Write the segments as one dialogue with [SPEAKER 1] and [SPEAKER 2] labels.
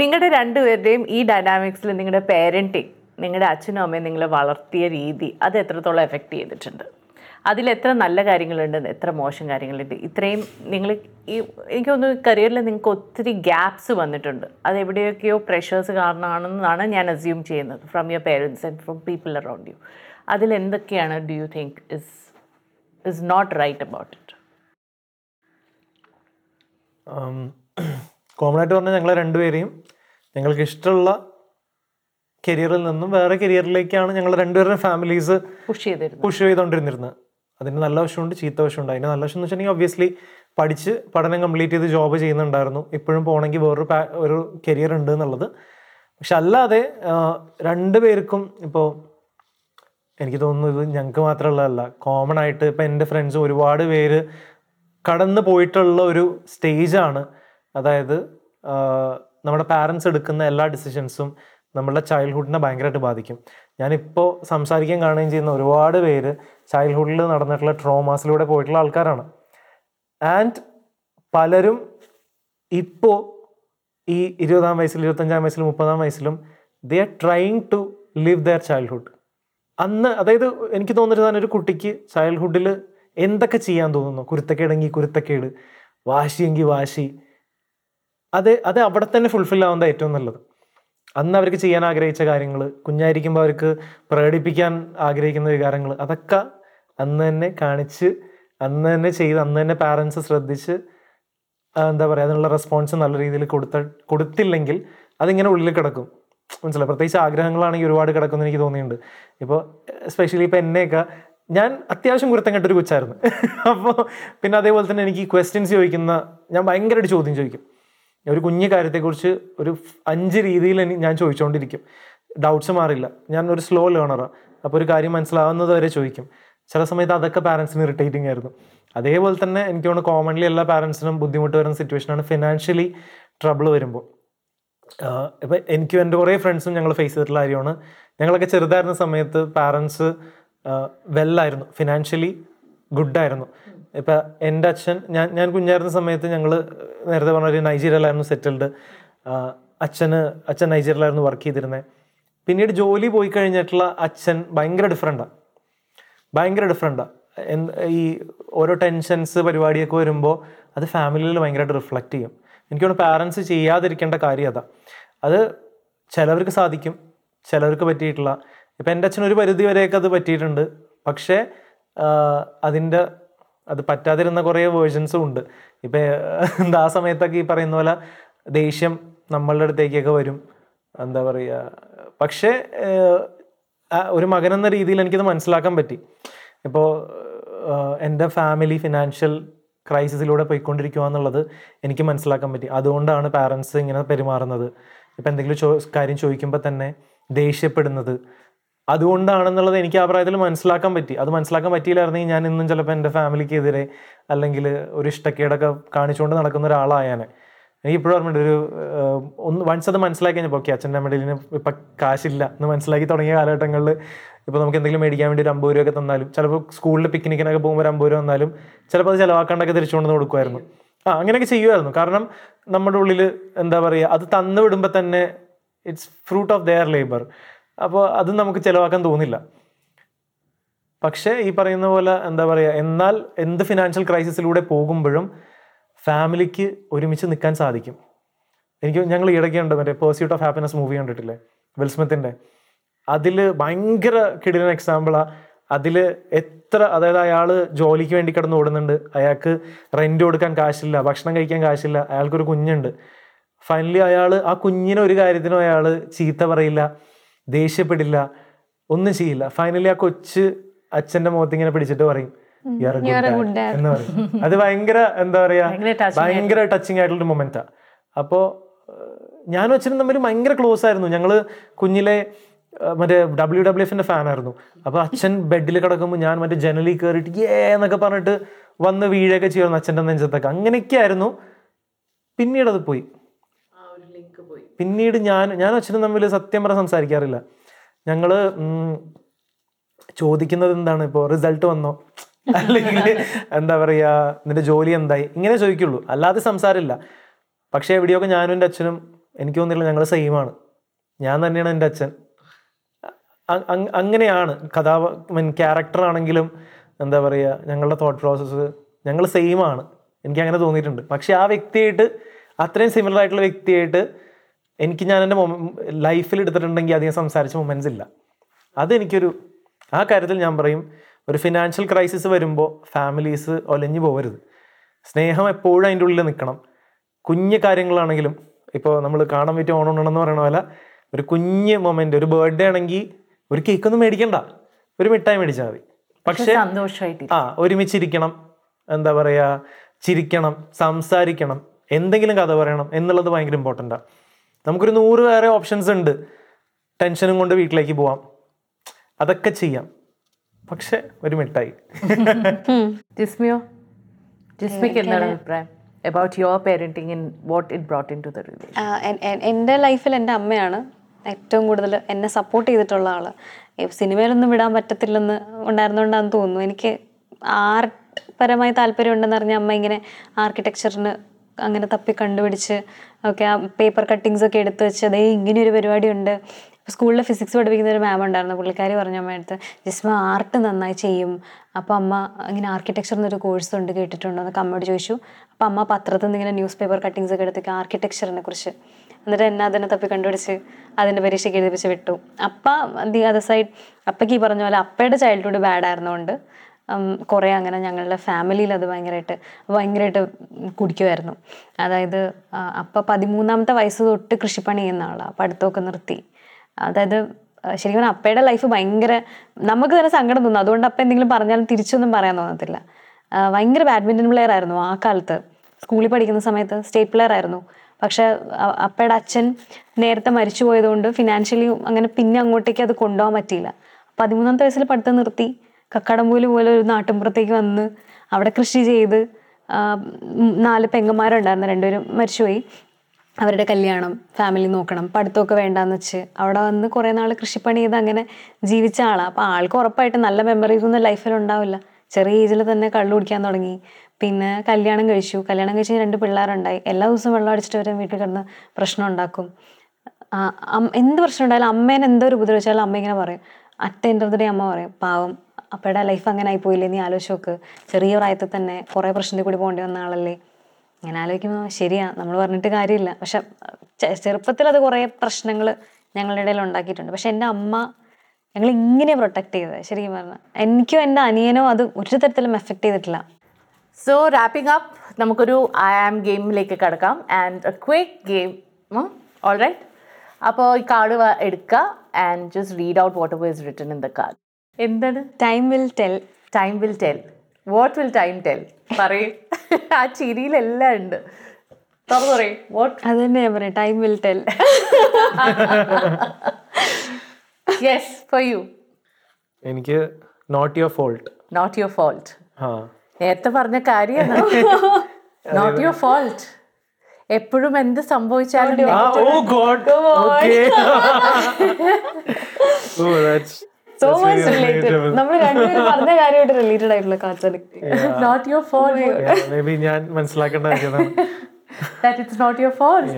[SPEAKER 1] നിങ്ങളുടെ രണ്ടുപേരുടെയും ഈ ഡൈനാമിക്സിൽ നിങ്ങളുടെ പേരന്റിങ് നിങ്ങളുടെ അച്ഛനും അമ്മയും നിങ്ങളെ വളർത്തിയ രീതി അത് എത്രത്തോളം എഫക്റ്റ് ചെയ്തിട്ടുണ്ട്? അതിൽ എത്ര നല്ല കാര്യങ്ങളുണ്ട് എത്ര മോശം കാര്യങ്ങളുണ്ട്? ഇത്രയും നിങ്ങൾ ഈ എനിക്ക് തോന്നുന്നു കരിയറിൽ നിങ്ങൾക്ക് ഒത്തിരി ഗ്യാപ്സ് വന്നിട്ടുണ്ട്. അത് എവിടെയൊക്കെയോ പ്രഷേഴ്സ് കാരണമാണെന്നാണ് ഞാൻ അസ്യൂം ചെയ്യുന്നത് from your parents and from people around you അതിൽ എന്തൊക്കെയാണ് do you think is is not right about it
[SPEAKER 2] common ആയിട്ട് പറഞ്ഞാൽ ഞങ്ങളെ രണ്ടുപേരെയും ഞങ്ങൾക്ക് ഇഷ്ടമുള്ള കരിയറിൽ നിന്നും വേറെ കരിയറിലേക്കാണ് ഞങ്ങൾ രണ്ടുപേരുടെ ഫാമിലീസ്
[SPEAKER 1] പുഷ് ചെയ്തിരുന്നത്.
[SPEAKER 2] പുഷ് ചെയ്തുകൊണ്ടിരുന്നിരുന്നത് അതിന് നല്ല വശമുണ്ട് ചീത്ത വശമുണ്ട്. അതിന് നല്ല വശം എന്ന് വെച്ചിട്ടുണ്ടെങ്കിൽ ഒബ്വിയസ്ലി പഠിച്ച് പഠനം കംപ്ലീറ്റ് ചെയ്ത് ജോബ് ചെയ്യുന്നുണ്ടായിരുന്നു. ഇപ്പോഴും പോകണമെങ്കിൽ വേറൊരു ഒരു കരിയർ ഉണ്ട് എന്നുള്ളത്. പക്ഷെ അല്ലാതെ രണ്ടുപേർക്കും ഇപ്പോൾ എനിക്ക് തോന്നുന്നു ഇത് ഞങ്ങൾക്ക് മാത്രമുള്ളതല്ല. കോമൺ ആയിട്ട് ഇപ്പം എന്റെ ഫ്രണ്ട്സ് ഒരുപാട് പേര് കടന്നു പോയിട്ടുള്ള ഒരു സ്റ്റേജാണ് അതായത് നമ്മുടെ പാരൻസ് എടുക്കുന്ന എല്ലാ ഡിസിഷൻസും നമ്മളുടെ ചൈൽഡ്ഹുഡിനെ ഭയങ്കരമായിട്ട് ബാധിക്കും. ഞാനിപ്പോൾ സംസാരിക്കാൻ കാണുകയും ചെയ്യുന്ന ഒരുപാട് പേര് ചൈൽഡ്ഹുഡിൽ നടന്നിട്ടുള്ള ട്രോമാസിലൂടെ പോയിട്ടുള്ള ആൾക്കാരാണ്. ആൻഡ് പലരും ഇപ്പോൾ ഈ ഇരുപതാം വയസ്സിൽ ഇരുപത്തഞ്ചാം വയസ്സിലും മുപ്പതാം വയസ്സിലും they are trying to live their childhood അന്ന് അതായത് എനിക്ക് തോന്നുന്നത് ഒരു കുട്ടിക്ക് ചൈൽഡ്ഹുഡിൽ എന്തൊക്കെ ചെയ്യാൻ തോന്നുന്നു? കുരുത്തക്കേടെങ്കിൽ കുരുത്തക്കേട് വാശിയെങ്കിൽ വാശി അത് അത് അവിടെ തന്നെ ഫുൾഫിൽ ആവുന്നത് ഏറ്റവും നല്ലത്. അന്ന് അവർക്ക് ചെയ്യാൻ ആഗ്രഹിച്ച കാര്യങ്ങൾ കുഞ്ഞായിരിക്കുമ്പോൾ അവർക്ക് പ്രകടിപ്പിക്കാൻ ആഗ്രഹിക്കുന്ന വികാരങ്ങൾ അതൊക്കെ അന്ന് തന്നെ കാണിച്ച് അന്ന് തന്നെ ചെയ്ത് അന്ന് തന്നെ പാരൻസ് ശ്രദ്ധിച്ച് എന്താ പറയുക അതിനുള്ള റെസ്പോൺസ് നല്ല രീതിയിൽ കൊടുത്ത കൊടുത്തില്ലെങ്കിൽ അതിങ്ങനെ ഉള്ളിൽ കിടക്കും. മനസ്സിലായി? പ്രത്യേകിച്ച് ആഗ്രഹങ്ങളാണെങ്കിൽ ഒരുപാട് കിടക്കുമെന്ന് എനിക്ക് തോന്നിയിട്ടുണ്ട്. ഇപ്പോൾ സ്പെഷ്യലി ഇപ്പോൾ എന്നെയൊക്കെ ഞാൻ അത്യാവശ്യം കുരുത്തം കെട്ടൊരു കൊച്ചായിരുന്നു. അപ്പോൾ പിന്നെ അതേപോലെ തന്നെ എനിക്ക് ക്വസ്റ്റ്യൻസ് ചോദിക്കുന്ന ഞാൻ ഭയങ്കരമായിട്ട് ചോദ്യം ചോദിക്കും. ഒരു കുഞ്ഞു കാര്യത്തെക്കുറിച്ച് ഒരു അഞ്ച് രീതിയിൽ ഞാൻ ചോദിച്ചുകൊണ്ടിരിക്കും ഡൗട്ട്സ് മാറില്ല. ഞാൻ ഒരു സ്ലോ ലേണറാണ് അപ്പോൾ ഒരു കാര്യം മനസ്സിലാവുന്നത് വരെ ചോദിക്കും. ചില സമയത്ത് അതൊക്കെ പാരൻസിന് ഇറിറ്റേറ്റിംഗ് ആയിരുന്നു. അതേപോലെ തന്നെ എനിക്ക് തോന്നുന്നു കോമൺലി എല്ലാ പാരൻസിനും ബുദ്ധിമുട്ട് വരുന്ന സിറ്റുവേഷനാണ് ഫിനാൻഷ്യലി ട്രബിൾ വരുമ്പോൾ. ഇപ്പം എനിക്കും എന്റെ കുറേ ഫ്രണ്ട്സും ഞങ്ങൾ ഫേസ് ചെയ്തിട്ടുള്ള കാര്യമാണ്. ഞങ്ങളൊക്കെ ചെറുതായിരുന്ന സമയത്ത് പാരൻസ് വെല്ലായിരുന്നു ഫിനാൻഷ്യലി ഗുഡായിരുന്നു ഇപ്പം എന്റെ അച്ഛൻ ഞാൻ ഞാൻ കുഞ്ഞായിരുന്ന സമയത്ത് ഞങ്ങൾ നേരത്തെ പറഞ്ഞ നൈജീരിയയിലായിരുന്നു സെറ്റിൽഡ്. അച്ഛന് അച്ഛൻ നൈജീരിയയിലായിരുന്നു വർക്ക് ചെയ്തിരുന്നത് പിന്നീട് ജോലി പോയി കഴിഞ്ഞിട്ടുള്ള അച്ഛൻ ഭയങ്കര ഡിഫറെന്റാണ് ഭയങ്കര ഡിഫറെന്റാണ് ഈ ഓരോ ടെൻഷൻസ് പരിപാടിയൊക്കെ വരുമ്പോൾ അത് ഫാമിലിയിൽ ഭയങ്കരമായിട്ട് റിഫ്ലക്റ്റ് ചെയ്യും. എനിക്ക് തോന്നുന്നു പാരൻസ് ചെയ്യാതിരിക്കേണ്ട കാര്യം അതാ. അത് ചിലവർക്ക് സാധിക്കും ചിലവർക്ക് പറ്റിയിട്ടുള്ള ഇപ്പം എന്റെ അച്ഛൻ ഒരു പരിധി വരെയൊക്കെ അത് പറ്റിയിട്ടുണ്ട്. പക്ഷേ അതിന്റെ അത് പറ്റാതിരുന്ന കുറേ വേർഷൻസും ഉണ്ട്. ഇപ്പം എന്താ ആ സമയത്തൊക്കെ ഈ പറയുന്ന പോലെ ദേഷ്യം നമ്മളുടെ അടുത്തേക്കൊക്കെ വരും. എന്താ പറയുക പക്ഷേ ഒരു മകൻ എന്ന രീതിയിൽ എനിക്കത് മനസ്സിലാക്കാൻ പറ്റി. ഇപ്പോൾ എന്റെ ഫാമിലി ഫിനാൻഷ്യൽ ക്രൈസിസിലൂടെ പോയിക്കൊണ്ടിരിക്കുക എന്നുള്ളത് എനിക്ക് മനസ്സിലാക്കാൻ പറ്റി. അതുകൊണ്ടാണ് പാരൻസ് ഇങ്ങനെ പെരുമാറുന്നത്. ഇപ്പം എന്തെങ്കിലും ചോ കാര്യം ചോദിക്കുമ്പോൾ തന്നെ ദേഷ്യപ്പെടുന്നത്. അതുകൊണ്ടാണെന്നുള്ളത് എനിക്ക് ആ പ്രായത്തിൽ മനസ്സിലാക്കാൻ പറ്റി. അത് മനസ്സിലാക്കാൻ പറ്റിയില്ലായിരുന്നെങ്കിൽ ഞാൻ ഇന്നും ചിലപ്പോൾ എന്റെ ഫാമിലിക്കെതിരെ അല്ലെങ്കിൽ ഒരു ഇഷ്ടക്കേടൊക്കെ കാണിച്ചുകൊണ്ട് നടക്കുന്ന ഒരാളായാനെ. എനിക്ക് ഇപ്പോഴും ഓർമ്മയുണ്ട്. ഒരു ഒന്ന് വൺസ് അത് മനസ്സിലാക്കി കഴിഞ്ഞപ്പോൾ ഓക്കെ അച്ഛന്റെ മെഡലിന് ഇപ്പം കാശില്ല. എന്ന് മനസ്സിലാക്കി തുടങ്ങിയ കാലഘട്ടങ്ങളിൽ ഇപ്പോൾ നമുക്ക് എന്തെങ്കിലും മേടിക്കാൻ വേണ്ടി ഒരു അമ്പത് രൂപയൊക്കെ തന്നാലും ചിലപ്പോൾ സ്കൂളിൽ പിക്നിക്കിനൊക്കെ പോകുമ്പോൾ ഒരു അമ്പത് രൂപ തന്നാലും ചിലപ്പോൾ അത് ചിലവാക്കാണ്ടൊക്കെ തിരിച്ചുകൊണ്ട് കൊടുക്കുമായിരുന്നു. ആ അങ്ങനെയൊക്കെ ചെയ്യുമായിരുന്നു. കാരണം നമ്മുടെ ഉള്ളിൽ എന്താ പറയുക അത് തന്നു വിടുമ്പോൾ തന്നെ it's fruit of their labour അപ്പോൾ അത് നമുക്ക് ചിലവാക്കാൻ തോന്നില്ല. പക്ഷേ ഈ പറയുന്ന പോലെ എന്താ പറയുക എന്നാൽ എന്ത് ഫിനാൻഷ്യൽ ക്രൈസിസിലൂടെ പോകുമ്പോഴും ഫാമിലിക്ക് ഒരുമിച്ച് നിൽക്കാൻ സാധിക്കും. എനിക്ക് ഞങ്ങൾ ഇടയ്ക്ക് ഉണ്ട് മറ്റേ പേഴ്സ്യൂട്ട് ഓഫ് ഹാപ്പിനെസ് മൂവി കണ്ടിട്ടില്ലേ വിൽസ്മിത്തിന്റെ അതിൽ ഭയങ്കര കിടിലൻ എക്സാമ്പിളാണ് അതിൽ എത്ര അതായത് അയാൾ ജോലിക്ക് വേണ്ടി കിടന്ന് ഓടുന്നുണ്ട് അയാൾക്ക് റെന്റ് കൊടുക്കാൻ കാശില്ല ഭക്ഷണം കഴിക്കാൻ കാശില്ല അയാൾക്കൊരു കുഞ്ഞുണ്ട്. ഫൈനലി അയാൾ ആ കുഞ്ഞിനെ ഒരു കാര്യത്തിനും അയാൾ ചീത്ത പറയില്ല. ദേഷ്യപ്പെടില്ല ഒന്നും ചെയ്യില്ല. ഫൈനലി ആ കൊച്ച് അച്ഛന്റെ മുഖത്ത് ഇങ്ങനെ പിടിച്ചിട്ട് പറയും "You are a എന്ന് പറയും. അത് ഭയങ്കര എന്താ പറയാ
[SPEAKER 1] ഭയങ്കര
[SPEAKER 2] ടച്ചിങ് ആയിട്ടുള്ള മൊമെന്റാ അപ്പോ ഞാനും അച്ഛനും തമ്മിൽ ഭയങ്കര ക്ലോസ് ആയിരുന്നു. ഞങ്ങൾ കുഞ്ഞിലെ മറ്റേ ഡബ്ല്യു ഡബ്ല്യു എഫിന്റെ ഫാൻ ആയിരുന്നു. അപ്പൊ അച്ഛൻ ബെഡിൽ കിടക്കുമ്പോൾ ഞാൻ മറ്റേ ജനലിൽ കയറിയിട്ട് ഏ എന്നൊക്കെ പറഞ്ഞിട്ട് വന്ന് വീഴൊക്കെ ചെയ്യുമായിരുന്നു അച്ഛന്റെ നെഞ്ചത്തൊക്കെ. അങ്ങനെയൊക്കെ ആയിരുന്നു. പിന്നീട് അത് പോയി. പിന്നീട് ഞാൻ ഞാൻ അച്ഛനും തമ്മിൽ സത്യം പറഞ്ഞ സംസാരിക്കാറില്ല. ഞങ്ങൾ ചോദിക്കുന്നത് എന്താണ് ഇപ്പോൾ റിസൾട്ട് വന്നോ? അല്ലെങ്കിൽ എന്താ പറയുക നിന്റെ ജോലി എന്തായി? ഇങ്ങനെ ചോദിക്കുള്ളൂ. അല്ലാതെ സംസാരമില്ല പക്ഷേ എവിടെയൊക്കെ ഞാനും എന്റെ അച്ഛനും എനിക്ക് തോന്നിയില്ല ഞങ്ങൾ സെയിമാണ് ഞാൻ തന്നെയാണ് എന്റെ അച്ഛൻ. അങ്ങനെയാണ്. കഥാ മീൻ ക്യാരക്ടർ ആണെങ്കിലും എന്താ പറയുക ഞങ്ങളുടെ തോട്ട് പ്രോസസ്സ് ഞങ്ങൾ സെയിമാണ് എനിക്ക് അങ്ങനെ തോന്നിയിട്ടുണ്ട്. പക്ഷേ ആ വ്യക്തിയായിട്ട് അത്രയും സിമിലർ ആയിട്ടുള്ള വ്യക്തിയായിട്ട് എനിക്ക് ഞാൻ എന്റെ ലൈഫിൽ എടുത്തിട്ടുണ്ടെങ്കിൽ അധികം സംസാരിച്ച മൊമെന്റ്സ് ഇല്ല. അതെനിക്കൊരു ആ കാര്യത്തിൽ ഞാൻ പറയും ഒരു ഫിനാൻഷ്യൽ ക്രൈസിസ് വരുമ്പോൾ ഫാമിലീസ് ഒലഞ്ഞു പോകരുത് സ്നേഹം എപ്പോഴും അതിന്റെ ഉള്ളിൽ നിൽക്കണം. കുഞ്ഞു കാര്യങ്ങളാണെങ്കിലും ഇപ്പോൾ നമ്മൾ കാണാൻ പറ്റിയ ഓണമുണ്ടെന്ന് പറയണ പോലെ ഒരു കുഞ്ഞ് മൊമെന്റ് ഒരു ബർത്ത്ഡേ ആണെങ്കിൽ ഒരു കേക്കൊന്നും മേടിക്കണ്ട. ഒരു മിഠായി മേടിച്ചാൽ മതി. പക്ഷേ
[SPEAKER 1] സന്തോഷമായിട്ട്
[SPEAKER 2] ആ ഒരുമിച്ചിരിക്കണം. എന്താ പറയുക ചിരിക്കണം സംസാരിക്കണം എന്തെങ്കിലും കഥ പറയണം എന്നുള്ളത് ഭയങ്കര ഇമ്പോർട്ടന്റാണ് നമുക്കൊരു നൂറ് വേറെ ഓപ്ഷൻസ് ഉണ്ട്. ടെൻഷനും കൊണ്ട് വീട്ടിലേക്ക് പോവാം. അതൊക്കെ ചെയ്യാം. പക്ഷെ ഒരു മിഠായി.
[SPEAKER 1] ജിസ്മിയോ? ജിസ്മിക്ക് എന്താണ് അഭിപ്രായം? About your parenting in what it brought in to the
[SPEAKER 3] എന്റെ ലൈഫിൽ എന്റെ അമ്മയാണ് ഏറ്റവും കൂടുതൽ എന്നെ സപ്പോർട്ട് ചെയ്തിട്ടുള്ള ആൾ സിനിമയിലൊന്നും വിടാൻ പറ്റത്തില്ലെന്ന് ഉണ്ടായിരുന്നുകൊണ്ടാണെന്ന് തോന്നുന്നു. എനിക്ക് ആർട്ട് പരമായി താല്പര്യം ഉണ്ടെന്ന് അറിഞ്ഞ അമ്മ ഇങ്ങനെ ആർക്കിടെക്ചറിന് അങ്ങനെ തപ്പി കണ്ടുപിടിച്ച് ഒക്കെ ആ പേപ്പർ കട്ടിങ്സ് ഒക്കെ എടുത്ത് വെച്ച് അതേ ഇങ്ങനെ ഒരു പരിപാടി ഉണ്ട് സ്കൂളിൽ ഫിസിക്സ് പഠിപ്പിക്കുന്ന ഒരു മാം ഉണ്ടായിരുന്നു. പുള്ളിക്കാരി പറഞ്ഞു അമ്മയടുത്ത് ജിസ്മ ആർട്ട് നന്നായി ചെയ്യും. അപ്പോൾ അമ്മ ഇങ്ങനെ ആർക്കിടെക്ചർ എന്നൊരു കോഴ്സ് ഉണ്ട് കേട്ടിട്ടുണ്ടോ? എന്നൊക്കെ അമ്മയോട് ചോദിച്ചു. അപ്പോൾ അമ്മ പത്രത്തിൽ നിന്ന് ഇങ്ങനെ ന്യൂസ് പേപ്പർ കട്ടിങ്സ് ഒക്കെ എടുത്തേക്ക് ആർക്കിടെക്ചറിനെ കുറിച്ച്. എന്നിട്ട് എന്നെ അതിനെ തപ്പി കണ്ടുപിടിച്ച് അതിന്റെ പരീക്ഷയ്ക്ക് എഴുതിപ്പിച്ച് വിട്ടു. അപ്പ ദി അതർ സൈഡ് അപ്പയ്ക്ക് ഈ പറഞ്ഞ പോലെ അപ്പയുടെ ചൈൽഡ്ഹുഡ് ബാഡ് ആയിരുന്നുകൊണ്ട് കുറേ അങ്ങനെ ഞങ്ങളുടെ ഫാമിലിയിൽ അത് ഭയങ്കരമായിട്ട് ഭയങ്കരമായിട്ട് കുടിക്കുമായിരുന്നു. അതായത് അപ്പം പതിമൂന്നാമത്തെ വയസ്സ് തൊട്ട് കൃഷിപ്പണി ചെയ്യുന്ന ആളാണ് പഠിത്തമൊക്കെ നിർത്തി. അതായത് ശരിക്കും പറഞ്ഞാൽ അപ്പയുടെ ലൈഫ് ഭയങ്കര നമുക്ക് തന്നെ സങ്കടം തോന്നും. അതുകൊണ്ട് അപ്പം എന്തെങ്കിലും പറഞ്ഞാലും തിരിച്ചൊന്നും പറയാൻ തോന്നത്തില്ല. ഭയങ്കര ബാഡ്മിന്റൺ പ്ലെയർ ആയിരുന്നു ആ കാലത്ത്. സ്കൂളിൽ പഠിക്കുന്ന സമയത്ത് സ്റ്റേറ്റ് പ്ലെയർ ആയിരുന്നു. പക്ഷെ അപ്പയുടെ അച്ഛൻ നേരത്തെ മരിച്ചു പോയതുകൊണ്ട് ഫിനാൻഷ്യലി അങ്ങനെ പിന്നെ അങ്ങോട്ടേക്ക് അത് കൊണ്ടുപോകാൻ പറ്റിയില്ല. പതിമൂന്നാമത്തെ വയസ്സിൽ പഠിത്തം നിർത്തി. കക്കാടംപൂൽ പോലെ ഒരു നാട്ടിൻപുറത്തേക്ക് വന്ന് അവിടെ കൃഷി ചെയ്ത് നാല് പെങ്ങന്മാരുണ്ടായിരുന്നു രണ്ടുപേരും മരിച്ചുപോയി. അവരുടെ കല്യാണം ഫാമിലി നോക്കണം പഠിത്തമൊക്കെ വേണ്ടാന്ന് വെച്ച് അവിടെ വന്ന് കുറേ നാൾ കൃഷിപ്പണി ചെയ്ത് അങ്ങനെ ജീവിച്ച ആളാണ് അപ്പോൾ ആൾക്ക് ഉറപ്പായിട്ട് നല്ല മെമ്മറീസ് ഒന്നും ലൈഫിൽ ഉണ്ടാവില്ല. ചെറിയ ഏജിൽ തന്നെ കള്ളു കുടിക്കാൻ തുടങ്ങി. പിന്നെ കല്യാണം കഴിച്ചു. കല്യാണം കഴിച്ച് രണ്ട് പിള്ളേരുണ്ടായി. എല്ലാ ദിവസവും വെള്ളം അടിച്ചിട്ട് വരെ വീട്ടിൽ കിടന്ന് പ്രശ്നം ഉണ്ടാക്കും. എന്ത് പ്രശ്നം ഉണ്ടായാലും അമ്മേനെ എന്തോ ഒരു ഉപദ്രവിച്ചാലും അമ്മ ഇങ്ങനെ പറയും. At end of the day അമ്മ പറയും പാവം അപ്പയുടെ ലൈഫ് അങ്ങനെ ആയിപ്പോയില്ലേ നീ ആലോചിച്ച് നോക്ക്. ചെറിയ പ്രായത്തിൽ തന്നെ കുറേ പ്രശ്നത്തിൽ കൂടി പോകേണ്ടി വന്ന ആളല്ലേ? ഇങ്ങനെ ആലോചിക്കുമ്പോൾ ശരിയാ നമ്മൾ പറഞ്ഞിട്ട് കാര്യമില്ല. പക്ഷെ ചെറുപ്പത്തിൽ അത് കുറേ പ്രശ്നങ്ങൾ ഞങ്ങളുടെ ഇടയിൽ ഉണ്ടാക്കിയിട്ടുണ്ട്. പക്ഷെ എന്റെ അമ്മ ഞങ്ങൾ ഇങ്ങനെ പ്രൊട്ടക്ട് ചെയ്തത് ശരിക്കും പറഞ്ഞാൽ എനിക്കും എന്റെ അനിയനോ അത് ഒരു തരത്തിലും എഫക്റ്റ് ചെയ്തിട്ടില്ല.
[SPEAKER 1] സോ റാപ്പിംഗ് അപ്പ് നമുക്കൊരു ഐ ആം ഗെയിമിലേക്ക് കിടക്കാം. And quick game all right അപ്പോൾ ഈ കാർഡ് എടുക്കുക and just read out what was written in the card എന്താണ്?
[SPEAKER 3] Time will tell
[SPEAKER 1] time will tell what will time tell പറയും. ആ ചിരിയിലെല്ലാം ഉണ്ട്. തുറന്നു പറയും. വാട്ട്
[SPEAKER 3] അത് തന്നെ ഞാൻ പറയാം time will tell
[SPEAKER 1] yes for you
[SPEAKER 2] എനിക്ക് not your fault
[SPEAKER 1] not your fault നേരത്തെ പറഞ്ഞ കാര്യമാണ്. നോട്ട് യുവർ ഫോൾട്ട് എപ്പോഴും എന്ത് സംഭവിച്ചാലും
[SPEAKER 2] ഓക്കേ
[SPEAKER 3] സോ മച്ച് റിലേറ്റഡ് നമ്മൾ രണ്ടുപേരും പറഞ്ഞ കാര്യമായിട്ട് റിലേറ്റഡ് ആയിട്ടുള്ള കാഴ്ച
[SPEAKER 1] not your phone
[SPEAKER 2] maybe ഞാൻ മനസ്സിലാക്കേണ്ട കാര്യമാണ്.
[SPEAKER 1] That it's not your fault.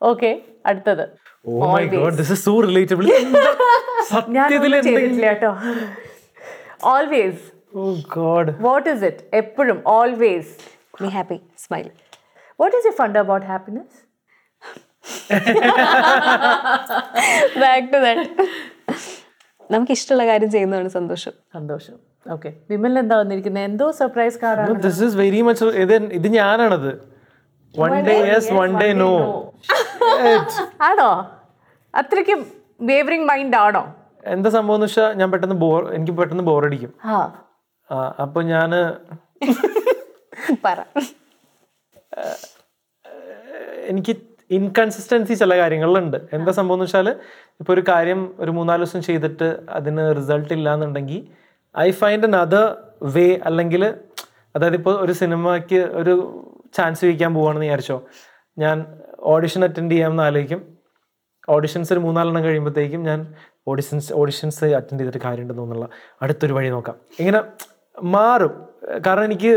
[SPEAKER 1] Okay, അടുത്തത്.
[SPEAKER 2] ഓ my god this is so relatable സത്യത്തിൽ
[SPEAKER 1] എന്തെങ്കിലും ചെയ്തിട്ടില്ല കേട്ടോ. Always
[SPEAKER 2] oh god
[SPEAKER 1] what is it എപ്പോഴും always
[SPEAKER 3] be happy smile
[SPEAKER 1] what is you fund about happiness
[SPEAKER 3] back to that നമുക്ക് ഇഷ്ടമുള്ള കാര്യം ചെയ്യുന്നതാണ് സന്തോഷം.
[SPEAKER 1] സന്തോഷം. ഓക്കെ. വിമൽ എന്താ വന്നിരിക്കുന്നത്? എന്തോ സർപ്രൈസ് കാർഡാണ്
[SPEAKER 2] ദിസ് ഈസ് വെരി മച്ച് ഇത് ഇത് ഞാനാണത്. One day yes one day no
[SPEAKER 1] ആണോ? അത്രയ്ക്കും വേവറിംഗ് മൈൻഡ് ആണോ?
[SPEAKER 2] എന്താ സംഭവം എന്ന് വെച്ചാൽ ഞാൻ പെട്ടെന്ന് ബോർ എനിക്ക് പെട്ടെന്ന് ബോറടിക്കും
[SPEAKER 1] അടിക്കും.
[SPEAKER 2] ആ, അപ്പൊ ഞാൻ
[SPEAKER 3] പറ.
[SPEAKER 2] എനിക്ക് ഇൻകൺസിസ്റ്റൻസി ചില കാര്യങ്ങളിലുണ്ട്. എന്താ സംഭവം എന്ന് വെച്ചാൽ ഇപ്പോൾ ഒരു കാര്യം ഒരു മൂന്നാൽ ദിവസം ചെയ്തിട്ട് അതിന് റിസൾട്ട് ഇല്ല എന്നുണ്ടെങ്കിൽ I find another way അല്ലെങ്കിൽ അതായത് ഇപ്പോൾ ഒരു സിനിമയ്ക്ക് ഒരു ചാൻസ് ചോദിക്കാൻ പോവുകയാണെന്ന് വിചാരിച്ചോ. ഞാൻ ഓഡിഷൻ അറ്റൻഡ് ചെയ്യാമെന്ന് ആലോചിക്കും. ഓഡിഷൻസ് ഒരു മൂന്നാലെണ്ണം കഴിയുമ്പോഴത്തേക്കും ഞാൻ ഓഡിഷൻസ് ഓഡിഷൻസ് അറ്റൻഡ് ചെയ്തിട്ട് കാര്യമുണ്ടെന്ന് തോന്നുന്നുള്ള അടുത്തൊരു വഴി നോക്കാം. ഇങ്ങനെ മാറും. കാരണം എനിക്ക്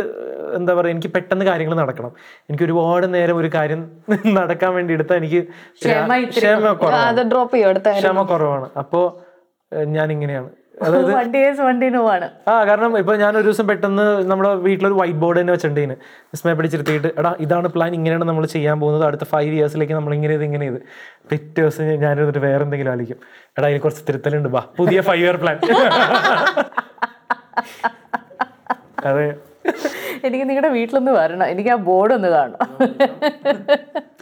[SPEAKER 2] എന്താ പറയുക എനിക്ക് പെട്ടെന്ന് കാര്യങ്ങൾ നടക്കണം. എനിക്ക് ഒരുപാട് നേരം ഒരു കാര്യം നടക്കാൻ വേണ്ടി എടുത്താൽ എനിക്ക്
[SPEAKER 1] ക്ഷമ
[SPEAKER 2] കുറവാണ്.
[SPEAKER 3] അപ്പോ
[SPEAKER 2] ക്ഷമ കുറവാണ്. അപ്പോൾ ഞാൻ ഇങ്ങനെയാണ് ആ കാരണം ഇപ്പൊ ഞാൻ ഒരു ദിവസം പെട്ടെന്ന് നമ്മുടെ വീട്ടിലൊരു വൈറ്റ് ബോർഡ് തന്നെ വെച്ചിട്ടുണ്ടെങ്കിൽ വിസ്മയ പിടിച്ചിരുത്തിയിട്ട് എടാ ഇതാണ് പ്ലാൻ ഇങ്ങനെയാണ് നമ്മൾ ചെയ്യാൻ പോകുന്നത്. അടുത്ത ഫൈവ് ഇയേഴ്സിലേക്ക് നമ്മൾ ഇങ്ങനെ ഇത് ഇങ്ങനെ ഇത്. പിറ്റേ ദിവസം ഞാൻ എന്നിട്ട് വേറെ എന്തെങ്കിലും ആലോചിക്കും. എടാ അതിൽ കുറച്ച് തിരുത്തലുണ്ട് വാ പുതിയ ഫൈവ് ഇയർ പ്ലാൻ അതെ.
[SPEAKER 1] എനിക്ക് നിങ്ങളുടെ വീട്ടിലൊന്ന് വരണം. എനിക്ക് ആ ബോർഡ് ഒന്ന് കാണണം.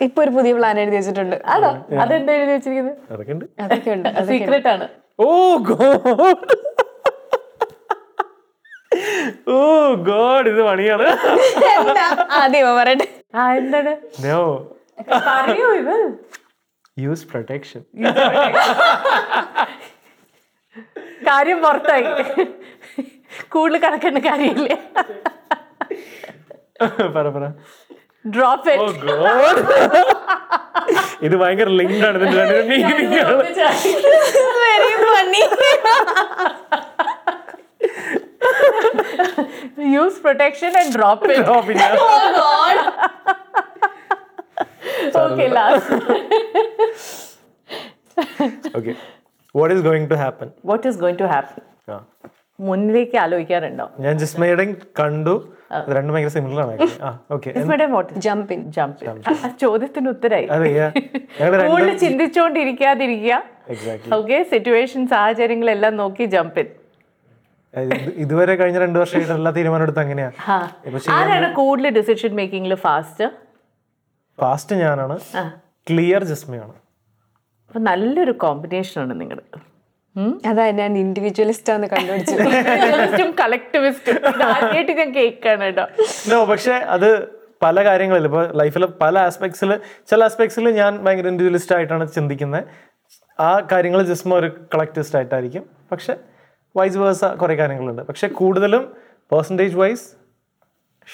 [SPEAKER 3] ഇപ്പൊ ഒരു പുതിയ പ്ലാൻ എഴുതി വെച്ചിട്ടുണ്ട്.
[SPEAKER 1] അതോ. അതെന്താ എഴുതി വെച്ചിരിക്കുന്നത്
[SPEAKER 2] അതൊക്കെ ഉണ്ട്
[SPEAKER 3] അതൊക്കെ ഉണ്ട്
[SPEAKER 1] സീക്രട്ട് ആണ്.
[SPEAKER 2] ഓ ഗോഡ്. ഓ ഗോഡ് ഇത് പണിയാണ്.
[SPEAKER 3] ആദ്യം പറയട്ടെ.
[SPEAKER 1] ആ എന്താണ്?
[SPEAKER 2] നോ.
[SPEAKER 1] പറയൂ ഇത്
[SPEAKER 2] യൂസ് പ്രൊട്ടക്ഷൻ
[SPEAKER 1] കാര്യം പുറത്തായി. കൂടുതൽ കണക്കേണ്ട കാര്യമില്ലേ.
[SPEAKER 2] പറ പറ.
[SPEAKER 1] ഡ്രോപ്പ്
[SPEAKER 2] ഗോഡ് ഇത് ഭയങ്കര ലിങ്ക് ആണ്.
[SPEAKER 1] Use protection and drop
[SPEAKER 2] drop
[SPEAKER 1] okay
[SPEAKER 2] okay what is going to happen
[SPEAKER 1] what is going to happen മുന്നിലേക്ക് ആലോചിക്കാറുണ്ടോ?
[SPEAKER 2] ഞാൻ ജിസ്മയുടെ കണ്ടു. രണ്ടും ഭയങ്കര സിമിലർ ആണ്
[SPEAKER 1] ചോദ്യത്തിന് ഉത്തരായി. കൂടുതൽ
[SPEAKER 2] രണ്ടും
[SPEAKER 1] ചിന്തിച്ചുകൊണ്ടിരിക്കാതിരിക്കുക ഓക്കെ സിറ്റുവേഷൻ സാഹചര്യങ്ങളെല്ലാം നോക്കി ജമ്പ് ഇൻ
[SPEAKER 2] ഇതുവരെ കഴിഞ്ഞ രണ്ടു വർഷമായിട്ട് എല്ലാ തീരുമാനം എടുത്ത് അങ്ങനെയാണ്
[SPEAKER 1] ആരാണ് കൂടുതൽ ഡിസിഷൻ മേക്കിംഗിൽ ഫാസ്റ്റ്
[SPEAKER 2] ഫാസ്റ്റ് ഞാനാണ്. ക്ലിയർ ജസ്മിയാണ്.
[SPEAKER 1] അപ്പൊ നല്ലൊരു കോമ്പിനേഷൻ ആണ് നിങ്ങൾ
[SPEAKER 3] അതാ ഞാൻ ഇൻഡിവിജ്വലിസ്റ്റ് ആണ് കണ്ടുപിടിച്ചു.
[SPEAKER 1] കളക്ടിവിസ്റ്റും ആദ്യമായിട്ട് ഞാൻ കേൾക്കാണ് കേട്ടോ.
[SPEAKER 2] നോ പക്ഷെ അത് പല കാര്യങ്ങളിൽ ഇപ്പോൾ ലൈഫിൽ പല ആസ്പെക്ട്സിൽ ചില ആസ്പെക്ട്സിൽ ഞാൻ ഭയങ്കര ഇൻഡിവിജ്വലിസ്റ്റ് ആയിട്ടാണ് ചിന്തിക്കുന്നത്. ആ കാര്യങ്ങൾ ജസ്റ്റ് ഒരു കളക്ടിവിസ്റ്റ് ആയിട്ടായിരിക്കും. പക്ഷെ വൈസ് വേഴ്സ കുറേ കാര്യങ്ങളുണ്ട്. പക്ഷെ കൂടുതലും percentage wise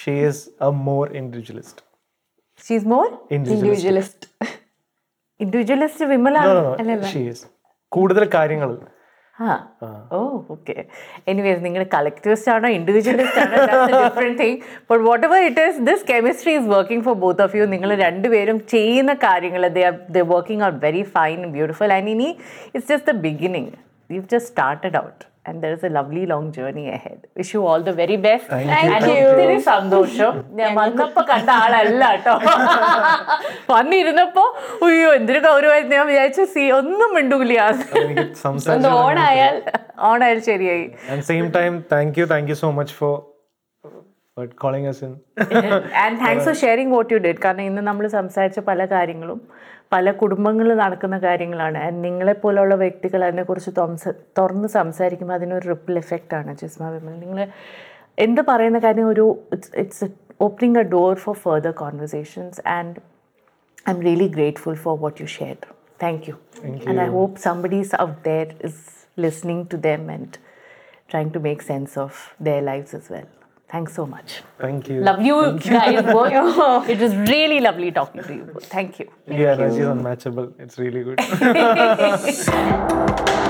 [SPEAKER 2] she is a more individualist
[SPEAKER 1] she's more
[SPEAKER 2] individualist
[SPEAKER 1] individualist വിമലാണ്
[SPEAKER 2] she is കൂടുതൽ കാര്യങ്ങൾ.
[SPEAKER 1] Oh okay. എനിവേസ് നിങ്ങൾ കളക്ടേഴ്സ് ആണോ ഇൻഡിവിജ്വലിസ്റ്റ് ആണോ working for both of you നിങ്ങൾ രണ്ടുപേരും ചെയ്യുന്ന കാര്യങ്ങൾ working out very fine beautiful and ഇനി it's just the beginning you just started out and there is a lovely long journey ahead wish you all the very best ഒത്തിരി സന്തോഷം. ഞാൻ വന്നപ്പോ കണ്ട ആളല്ല കേട്ടോ വന്നിരുന്നപ്പോ അയ്യോ എന്തൊരു ഗൗരവമായിരുന്നു. ഞാൻ വിചാരിച്ചു സി ഒന്നും മിണ്ടൂല.
[SPEAKER 3] ഓണായാൽ
[SPEAKER 1] ഓണായാൽ ശരിയായി.
[SPEAKER 2] Same time thank you thank you so much for calling
[SPEAKER 1] and thanks for sharing what you did കാരണം ഇന്ന് നമ്മൾ സംസാരിച്ച പല കാര്യങ്ങളും പല കുടുംബങ്ങളിൽ നടക്കുന്ന കാര്യങ്ങളാണ്. നിങ്ങളെപ്പോലുള്ള വ്യക്തികൾ അതിനെക്കുറിച്ച് തുറന്ന് തുറന്ന് സംസാരിക്കുമ്പോൾ അതിനൊരു റിപ്പിൾ എഫക്റ്റ് ആണ്. ജിസ്മ വിമൽ നിങ്ങൾ എന്ത് പറയുന്ന കാര്യം ഒരു it's it's opening a door for further conversations and I'm really grateful for what you share thank you and I hope somebody's out there is listening to them and trying to make sense of their lives is well. Thanks so much.
[SPEAKER 2] Thank you.
[SPEAKER 1] Love you Thank guys you. it was really lovely talking to you. Thank you.
[SPEAKER 2] Thank yeah, Raji's unmatchable. It's really good.